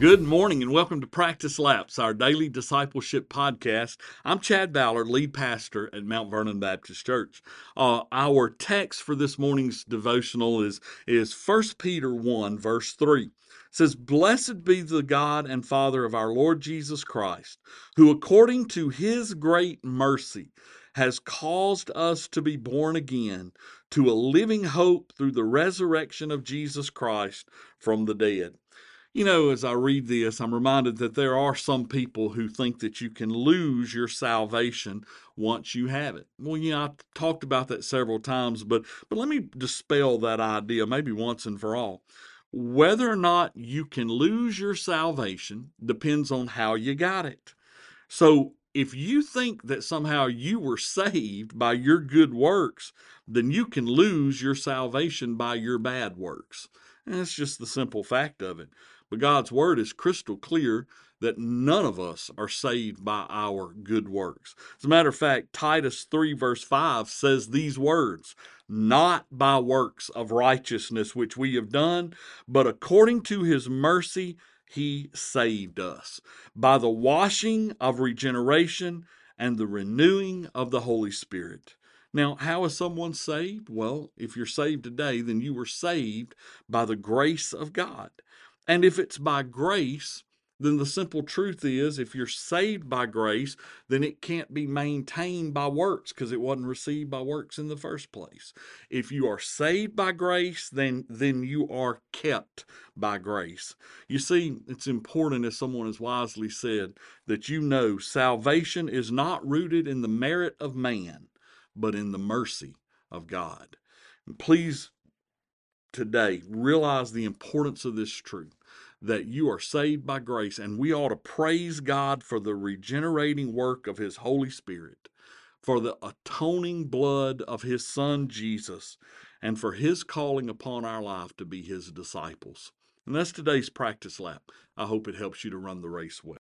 Good morning and welcome to Practice Laps, our daily discipleship podcast. I'm Chad Ballard, lead pastor at Mount Vernon Baptist Church. Uh, our text for this morning's devotional is, is 1 Peter 1, verse 3. It says, Blessed be the God and Father of our Lord Jesus Christ, who according to his great mercy has caused us to be born again to a living hope through the resurrection of Jesus Christ from the dead you know, as I read this, I'm reminded that there are some people who think that you can lose your salvation once you have it. Well, you know, I've talked about that several times, but but let me dispel that idea maybe once and for all. Whether or not you can lose your salvation depends on how you got it. So if you think that somehow you were saved by your good works, then you can lose your salvation by your bad works. And that's just the simple fact of it. But God's word is crystal clear that none of us are saved by our good works. As a matter of fact, Titus 3, verse 5 says these words Not by works of righteousness which we have done, but according to his mercy he saved us by the washing of regeneration and the renewing of the Holy Spirit. Now, how is someone saved? Well, if you're saved today, then you were saved by the grace of God. And if it's by grace, then the simple truth is if you're saved by grace, then it can't be maintained by works because it wasn't received by works in the first place. If you are saved by grace, then then you are kept by grace. You see, it's important as someone has wisely said that you know salvation is not rooted in the merit of man, but in the mercy of God. And please today realize the importance of this truth that you are saved by grace, and we ought to praise God for the regenerating work of His Holy Spirit, for the atoning blood of His Son Jesus, and for His calling upon our life to be His disciples. And that's today's practice lap. I hope it helps you to run the race well.